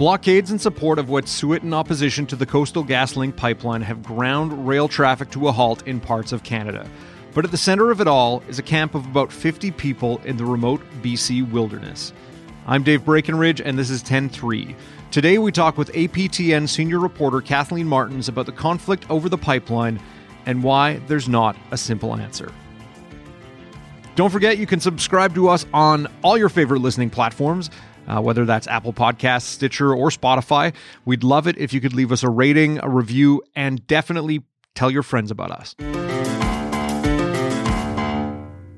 Blockades in support of Wet'suwet'en in opposition to the Coastal GasLink pipeline have ground rail traffic to a halt in parts of Canada. But at the center of it all is a camp of about 50 people in the remote BC wilderness. I'm Dave Breakenridge, and this is 10 3. Today we talk with APTN senior reporter Kathleen Martens about the conflict over the pipeline and why there's not a simple answer. Don't forget you can subscribe to us on all your favorite listening platforms. Uh, whether that's Apple Podcasts, Stitcher, or Spotify. We'd love it if you could leave us a rating, a review, and definitely tell your friends about us.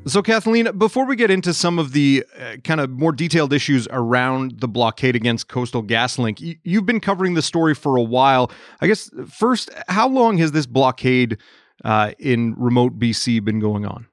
So, Kathleen, before we get into some of the uh, kind of more detailed issues around the blockade against Coastal GasLink, y- you've been covering the story for a while. I guess, first, how long has this blockade uh, in remote BC been going on?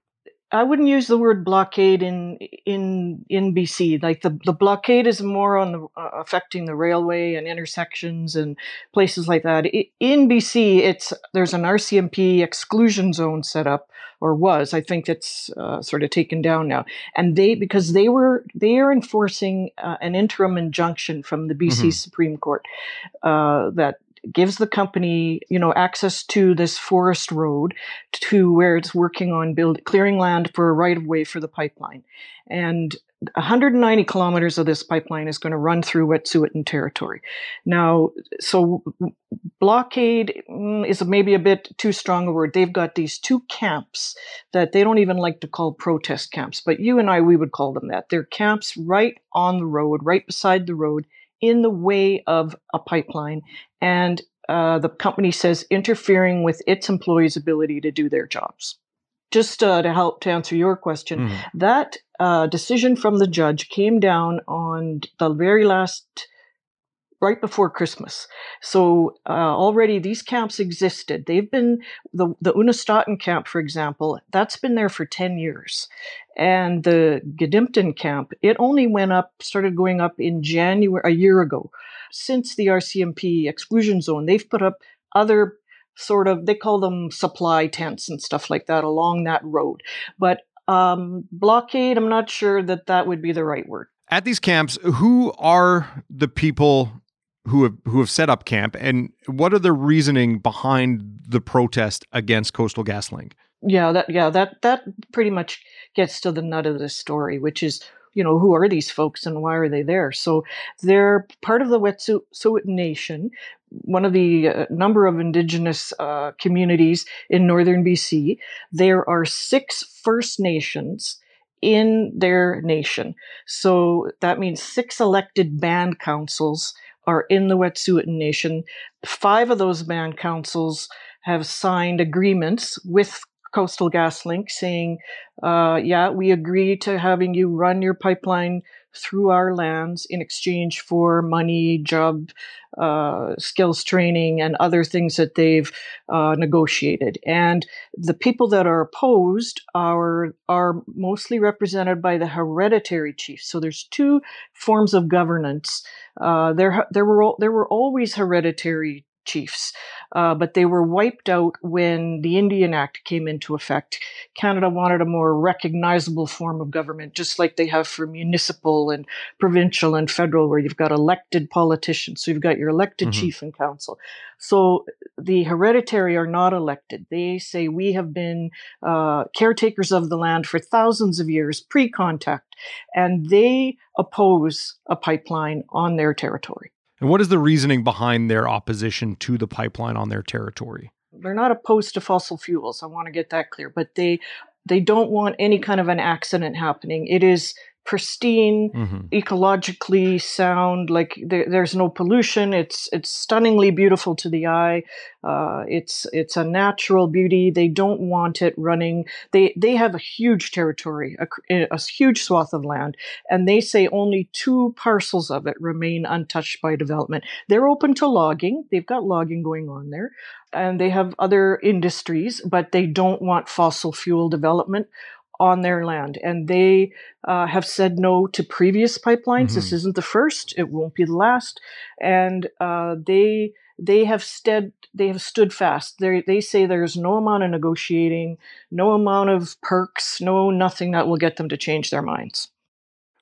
I wouldn't use the word blockade in in in BC. Like the the blockade is more on the uh, affecting the railway and intersections and places like that. In BC, it's there's an RCMP exclusion zone set up or was. I think it's uh, sort of taken down now. And they because they were they are enforcing uh, an interim injunction from the BC mm-hmm. Supreme Court uh, that gives the company, you know, access to this forest road to where it's working on build clearing land for a right of way for the pipeline. And 190 kilometers of this pipeline is going to run through Wet'suwet'en territory. Now, so blockade mm, is maybe a bit too strong a word. They've got these two camps that they don't even like to call protest camps, but you and I, we would call them that. They're camps right on the road, right beside the road, in the way of a pipeline. And uh, the company says interfering with its employees' ability to do their jobs just uh, to help to answer your question, mm. that uh, decision from the judge came down on the very last, right before Christmas. So uh, already these camps existed. They've been the the Unistoten camp, for example, that's been there for ten years, and the Gidimt'en camp it only went up, started going up in January a year ago. Since the RCMP exclusion zone, they've put up other sort of they call them supply tents and stuff like that along that road but um, blockade i'm not sure that that would be the right word at these camps who are the people who have who have set up camp and what are the reasoning behind the protest against coastal gaslink yeah that yeah that that pretty much gets to the nut of the story which is you know, who are these folks and why are they there? So they're part of the Wet'suwet'en Nation, one of the uh, number of indigenous uh, communities in northern BC. There are six First Nations in their nation. So that means six elected band councils are in the Wet'suwet'en Nation. Five of those band councils have signed agreements with Coastal GasLink saying, uh, yeah, we agree to having you run your pipeline through our lands in exchange for money, job, uh, skills training, and other things that they've uh, negotiated. And the people that are opposed are are mostly represented by the hereditary chiefs. So there's two forms of governance. Uh, there there were there were always hereditary chiefs, uh, but they were wiped out when the Indian Act came into effect. Canada wanted a more recognizable form of government, just like they have for municipal and provincial and federal, where you've got elected politicians. So you've got your elected mm-hmm. chief and council. So the hereditary are not elected. They say we have been uh, caretakers of the land for thousands of years, pre contact, and they oppose a pipeline on their territory. And what is the reasoning behind their opposition to the pipeline on their territory? They're not opposed to fossil fuels. I want to get that clear, but they they don't want any kind of an accident happening. It is pristine, mm-hmm. ecologically sound. Like there, there's no pollution. It's it's stunningly beautiful to the eye. Uh, it's it's a natural beauty. They don't want it running. They they have a huge territory, a, a huge swath of land, and they say only two parcels of it remain untouched by development. They're open to logging. They've got logging going on there, and they have other industries, but they don't want fossil fuel development on their land. And they uh, have said no to previous pipelines. Mm-hmm. This isn't the first. It won't be the last. And uh, they they have stead they have stood fast. They they say there's no amount of negotiating, no amount of perks, no nothing that will get them to change their minds.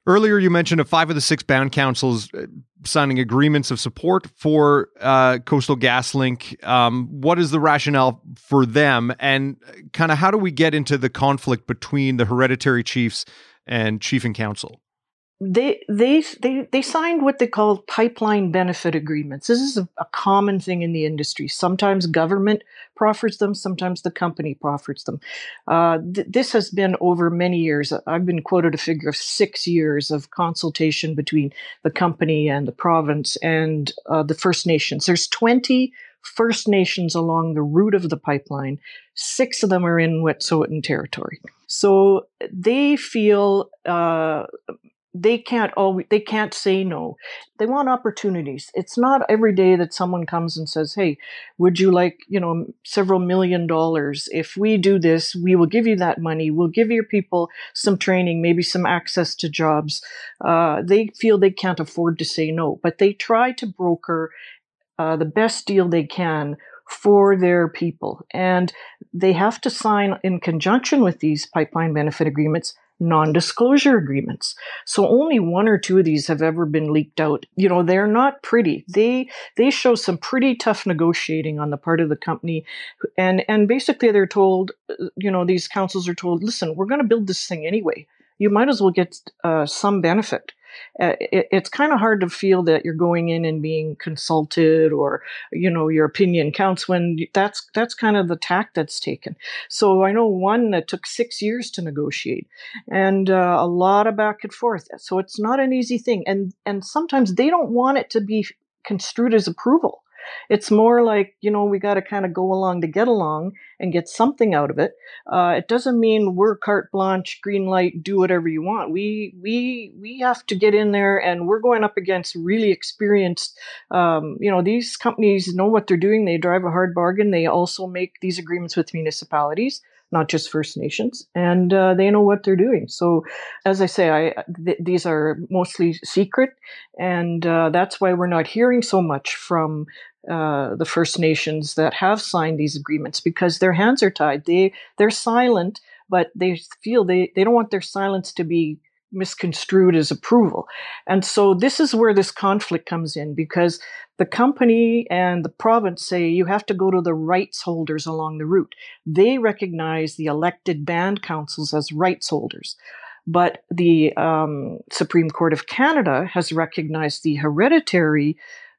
Earlier, you mentioned of five of the six band councils uh, signing agreements of support for uh, Coastal GasLink. Um, what is the rationale for them, and kind of how do we get into the conflict between the hereditary chiefs and chief and council? They they they they signed what they call pipeline benefit agreements. This is a, a, common thing in the industry. Sometimes government proffers them, sometimes the company proffers them. Uh, th- this has been over many years. I've been quoted a figure of six years of consultation between the company and the province and uh, the First Nations. There's twenty First Nations along the route of the pipeline. Six of them are in Wet'suwet'en territory. So they feel uh, they can't always they can't say no. They want opportunities. It's not every day that someone comes and says hey would you like you know several million dollars? If we do this we will give you that money. We'll give your people some training maybe some access to jobs. Uh, they feel they can't afford to say no but they try to broker uh, the best deal they can for their people. And they have to sign in conjunction with these pipeline benefit agreements non-disclosure agreements. So only one or two of these have ever been leaked out. You know, they're not pretty. They they show some pretty tough negotiating on the part of the company and and basically they're told, uh, you know, these councils are told, "Listen, we're going to build this thing anyway. You might as well get uh, some benefit." uh, it, it's kind of hard to feel that you're going in and being consulted or you know your opinion counts when that's that's kind of the tack that's taken. So i know one that took six years to negotiate and uh, a lot of back and forth. So it's not an easy thing. And and sometimes they don't want it to be construed as approval it's more like, you know, we got to kind of go along to get along and get something out of it. Uh, it doesn't mean we're carte blanche, green light, do whatever you want. We we we have to get in there, and we're going up against really experienced. Um, you know, these companies know what they're doing. They drive a hard bargain. They also make these agreements with municipalities not just First Nations, and uh, they know what they're doing. So, as I say, I th- these are mostly secret, and uh, that's why we're not hearing so much from uh, the First Nations that have signed these agreements because their hands are tied. They they're silent, but they feel they they don't want their silence to be misconstrued as approval. And so this is where this conflict comes in because the company and the province say you have to go to the rights holders along the route. They recognize the elected band councils as rights holders. But the um, Supreme Court of Canada has recognized the hereditary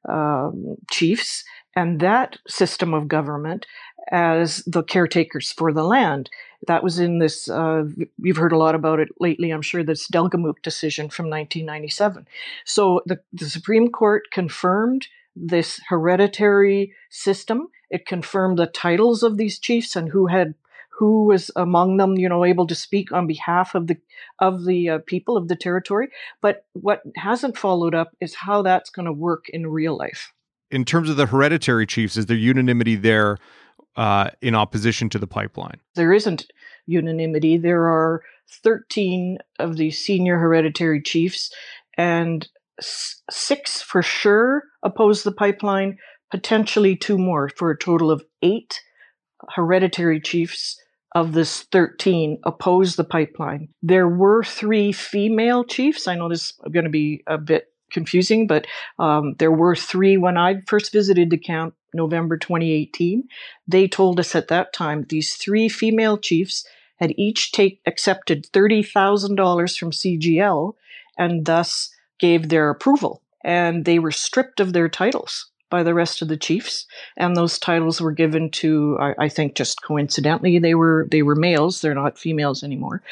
um, chiefs and that system of government as the caretakers for the land. That was in this, uh, you've heard a lot about it lately, I'm sure, this Delgamuukw decision from 1997. So the, the Supreme Court confirmed this hereditary system. It confirmed the titles of these chiefs and who had who was among them, you know, able to speak on behalf of the of the uh, people of the territory. But what hasn't followed up is how that's going to work in real life. In terms of the hereditary chiefs, is there unanimity there uh, in opposition to the pipeline? There isn't unanimity. There are 13 of the senior hereditary chiefs, and six for sure oppose the pipeline, potentially two more, for a total of eight hereditary chiefs of this 13 oppose the pipeline. There were three female chiefs. I know this is going to be a bit confusing, but um, there were three when I first visited the camp, November 2018. They told us at that time these three female chiefs had each take accepted $30,000 from CGL and thus gave their approval. And they were stripped of their titles by the rest of the chiefs, and those titles were given to I, I think just coincidentally they were they were males. They're not females anymore,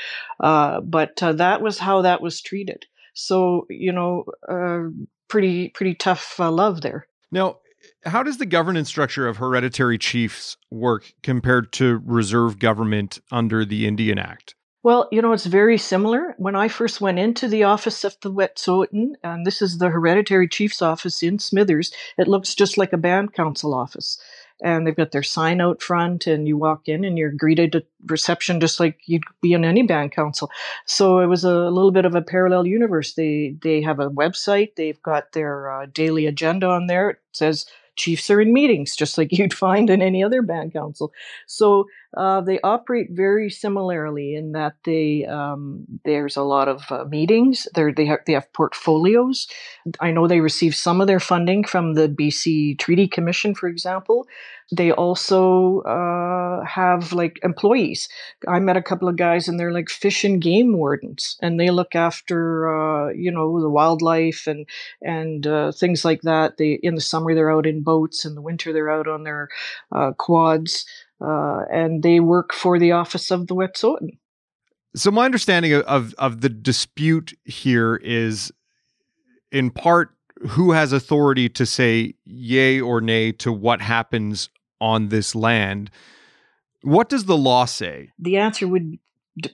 uh, but uh, that was how that was treated. So you know, uh, pretty pretty tough uh, love there. Now, how does the governance structure of hereditary chiefs work compared to reserve government under the Indian Act? Well, you know, it's very similar. When I first went into the office of the Wet'suwet'en, and this is the hereditary chief's office in Smithers, it looks just like a band council office. And they've got their sign out front, and you walk in and you're greeted at reception just like you'd be in any band council. So it was a little bit of a parallel universe. They they have a website, they've got their uh, daily agenda on there. It says chiefs are in meetings, just like you'd find in any other band council. So uh, they operate very similarly in that they um, there's a lot of uh, meetings. They're, they have they have portfolios. I know they receive some of their funding from the BC Treaty Commission, for example. They also uh, have like employees. I met a couple of guys, and they're like fish and game wardens, and they look after uh, you know the wildlife and and uh, things like that. They in the summer they're out in boats, in the winter they're out on their uh, quads, uh, and they work for the office of the Wet'suwet'en. So my understanding of of the dispute here is, in part, who has authority to say yay or nay to what happens on this land. What does the law say? The answer would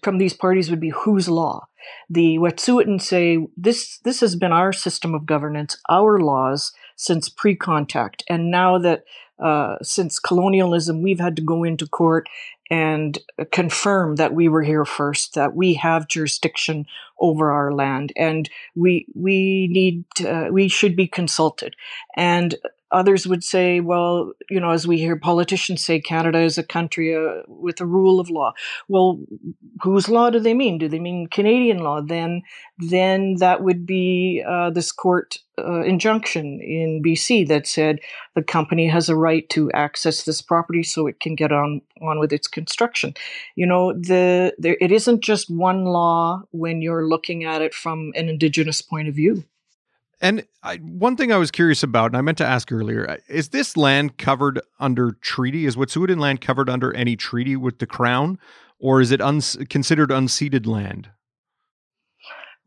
from these parties would be whose law. The Wet'suwet'en say this this has been our system of governance, our laws since pre-contact, and now that uh, since colonialism, we've had to go into court and confirm that we were here first, that we have jurisdiction over our land, and we we need to, uh, we should be consulted. And Others would say, well, you know, as we hear politicians say, Canada is a country uh, with a rule of law. Well, whose law do they mean? Do they mean Canadian law? Then, then that would be uh, this court uh, injunction in BC that said the company has a right to access this property so it can get on on with its construction. You know, the there, it isn't just one law when you're looking at it from an Indigenous point of view. And I, one thing I was curious about, and I meant to ask earlier, uh, is this land covered under treaty? Is Wet'suwet'en land covered under any treaty with the Crown, or is it uns- considered unceded land?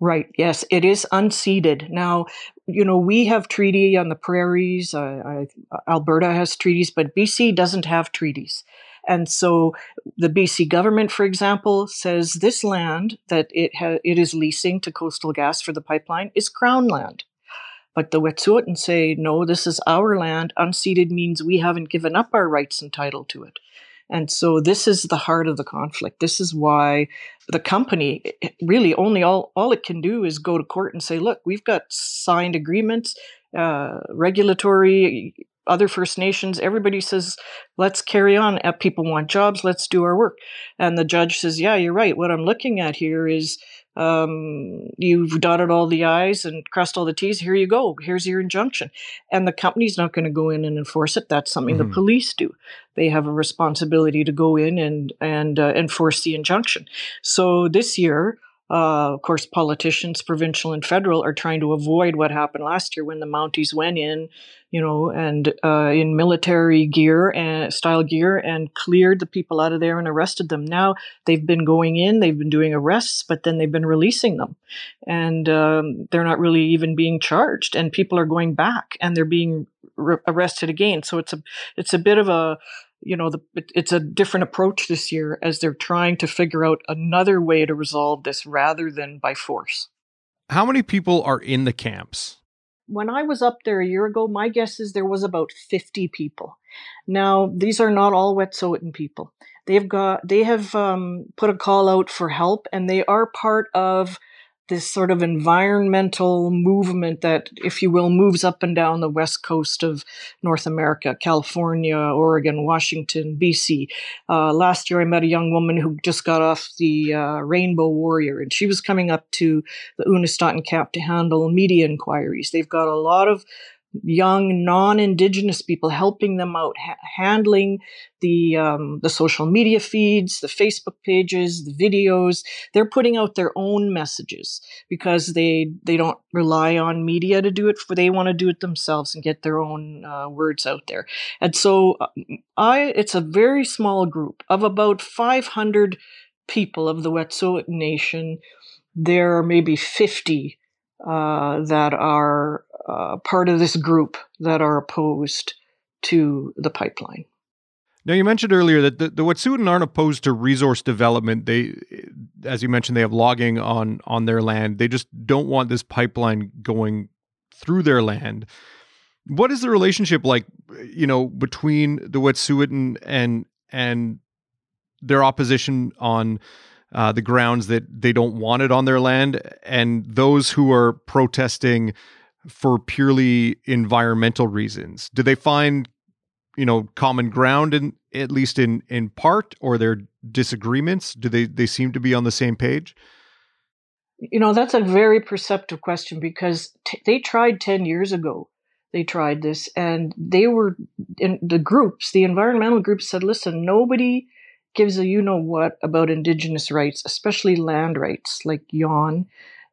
Right. Yes, it is unceded. Now, you know, we have treaty on the prairies. I, Alberta has treaties, but BC doesn't have treaties. And so the BC government, for example, says this land that it ha- it is leasing to Coastal Gas for the pipeline is crown land. But the Wet'suwet'en say, no, this is our land. Unceded means we haven't given up our rights and title to it. And so this is the heart of the conflict. This is why the company really only all, all it can do is go to court and say, look, we've got signed agreements, uh, regulatory, other First Nations, everybody says, let's carry on. Uh, people want jobs, let's do our work. And the judge says, yeah, you're right. What I'm looking at here is um, you've dotted all the I's and crossed all the T's. Here you go. Here's your injunction. And the company's not going to go in and enforce it. That's something mm-hmm. the police do. They have a responsibility to go in and and uh, enforce the injunction. So this year, uh, of course, politicians, provincial and federal, are trying to avoid what happened last year when the Mounties went in, you know, and uh, in military gear and style gear and cleared the people out of there and arrested them. Now they've been going in, they've been doing arrests, but then they've been releasing them, and um, they're not really even being charged. And people are going back and they're being re- arrested again. So it's a it's a bit of a you know, the, it's a different approach this year as they're trying to figure out another way to resolve this rather than by force. How many people are in the camps? When I was up there a year ago, my guess is there was about 50 people. Now, these are not all Wet'suwet'en people. They've got, they have um, put a call out for help and they are part of this sort of environmental movement that, if you will, moves up and down the west coast of North America, California, Oregon, Washington, BC. Uh, last year, I met a young woman who just got off the uh, Rainbow Warrior, and she was coming up to the Unistoten camp to handle media inquiries. They've got a lot of young non-indigenous people helping them out ha- handling the um, the social media feeds the facebook pages the videos. They're putting out their own messages because they they don't rely on media to do it for they want to do it themselves and get their own uh, words out there. And so uh, i it's a very small group of about 500 people of the wet'suwet'en nation. There are maybe 50 uh, that are uh, part of this group that are opposed to the pipeline. Now, you mentioned earlier that the, the Wet'suwet'en aren't opposed to resource development. They, as you mentioned, they have logging on on their land. They just don't want this pipeline going through their land. What is the relationship like, you know, between the Wet'suwet'en and and their opposition on uh, the grounds that they don't want it on their land, and those who are protesting for purely environmental reasons? Do they find you know common ground in at least in in part or their disagreements do they they seem to be on the same page you know that's a very perceptive question because t- they tried 10 years ago they tried this and they were in the groups the environmental groups said listen nobody gives a you know what about indigenous rights especially land rights like yon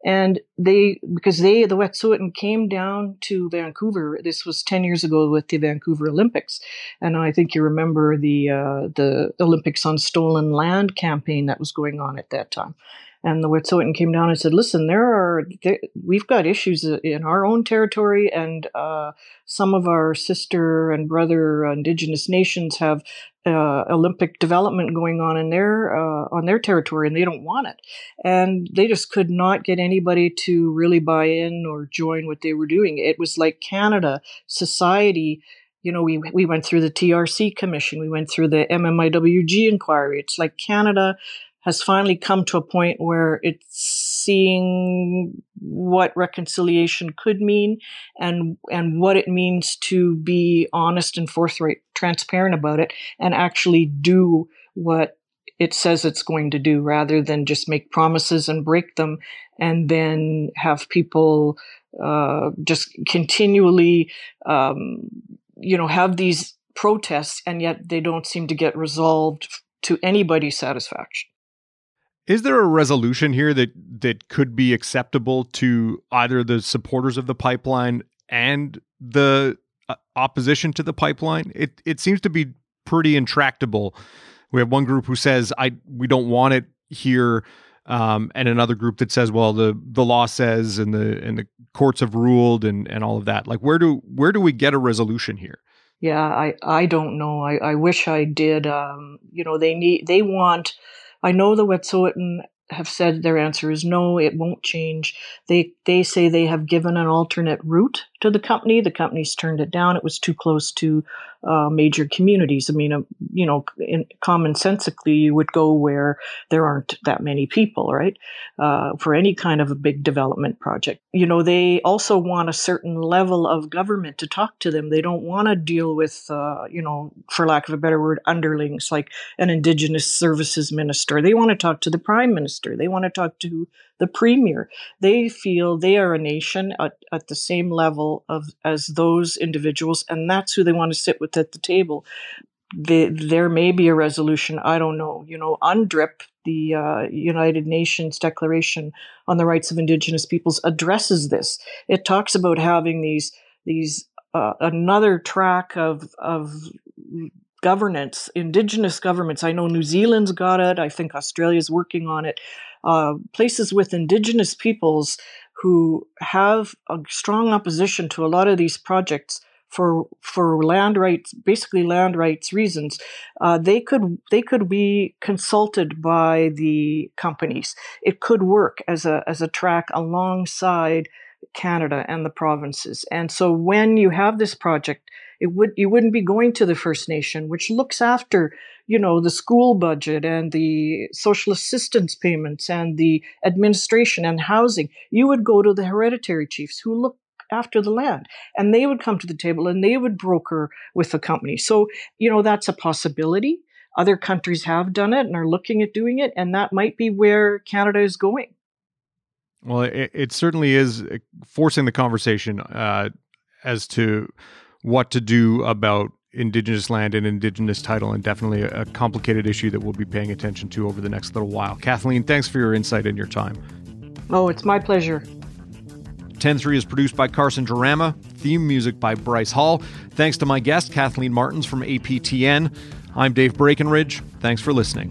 and they because they the wet'suwet'en came down to vancouver. This was 10 years ago with the vancouver olympics. And i think you remember the uh, the olympics on stolen land campaign that was going on at that time and the Wet'suwet'en came down and said, "Listen, there are there, we've got issues in our own territory, and uh, some of our sister and brother Indigenous nations have uh, Olympic development going on in their uh, on their territory, and they don't want it. And they just could not get anybody to really buy in or join what they were doing. It was like Canada society." You know, we we went through the TRC commission, we went through the MMIWG inquiry. It's like Canada has finally come to a point where it's seeing what reconciliation could mean and and what it means to be honest and forthright transparent about it and actually do what it says it's going to do rather than just make promises and break them and then have people uh, just continually um, you know have these protests and yet they don't seem to get resolved to anybody's satisfaction is there a resolution here that that could be acceptable to either the supporters of the pipeline and the uh, opposition to the pipeline? It it seems to be pretty intractable. We have one group who says I we don't want it here, um, and another group that says, well, the the law says, and the and the courts have ruled, and and all of that. Like, where do where do we get a resolution here? Yeah, I I don't know. I I wish I did. Um, you know, they need they want I know the Wet'suwet'en have said their answer is no, it won't change. They they say they have given an alternate route to the company. The company's turned it down. It was too close to uh, major communities. I mean, uh, you know, in, commonsensically, you would go where there aren't that many people, right? Uh, for any kind of a big development project. You know, they also want a certain level of government to talk to them. They don't want to deal with, uh, you know, for lack of a better word, underlings like an Indigenous Services Minister. They want to talk to the Prime Minister. They want to talk to the premier. They feel they are a nation at, at the same level of as those individuals, and that's who they want to sit with at the table. The, there may be a resolution. I don't know. You know, UNDRIP, the uh, United Nations Declaration on the Rights of Indigenous Peoples, addresses this. It talks about having these these uh, another track of of governance, indigenous governments. I know New Zealand's got it. I think Australia's working on it. Uh, places with indigenous peoples who have a strong opposition to a lot of these projects for for land rights, basically land rights reasons, uh, they could they could be consulted by the companies. It could work as a as a track alongside Canada and the provinces. And so when you have this project, it would you wouldn't be going to the First Nation, which looks after you know the school budget and the social assistance payments and the administration and housing. You would go to the hereditary chiefs who look after the land and they would come to the table and they would broker with the company. So you know that's a possibility. Other countries have done it and are looking at doing it and that might be where canada is going. Well, it, it certainly is uh, forcing the conversation uh, as to what to do about indigenous land and indigenous title, and definitely a, a complicated issue that we'll be paying attention to over the next little while. Kathleen, thanks for your insight and your time. Oh, it's my pleasure. 10-3 is produced by Carson Jarama, theme music by Bryce Hall. Thanks to my guest, Kathleen Martens from APTN. I'm Dave Breakenridge. Thanks for listening.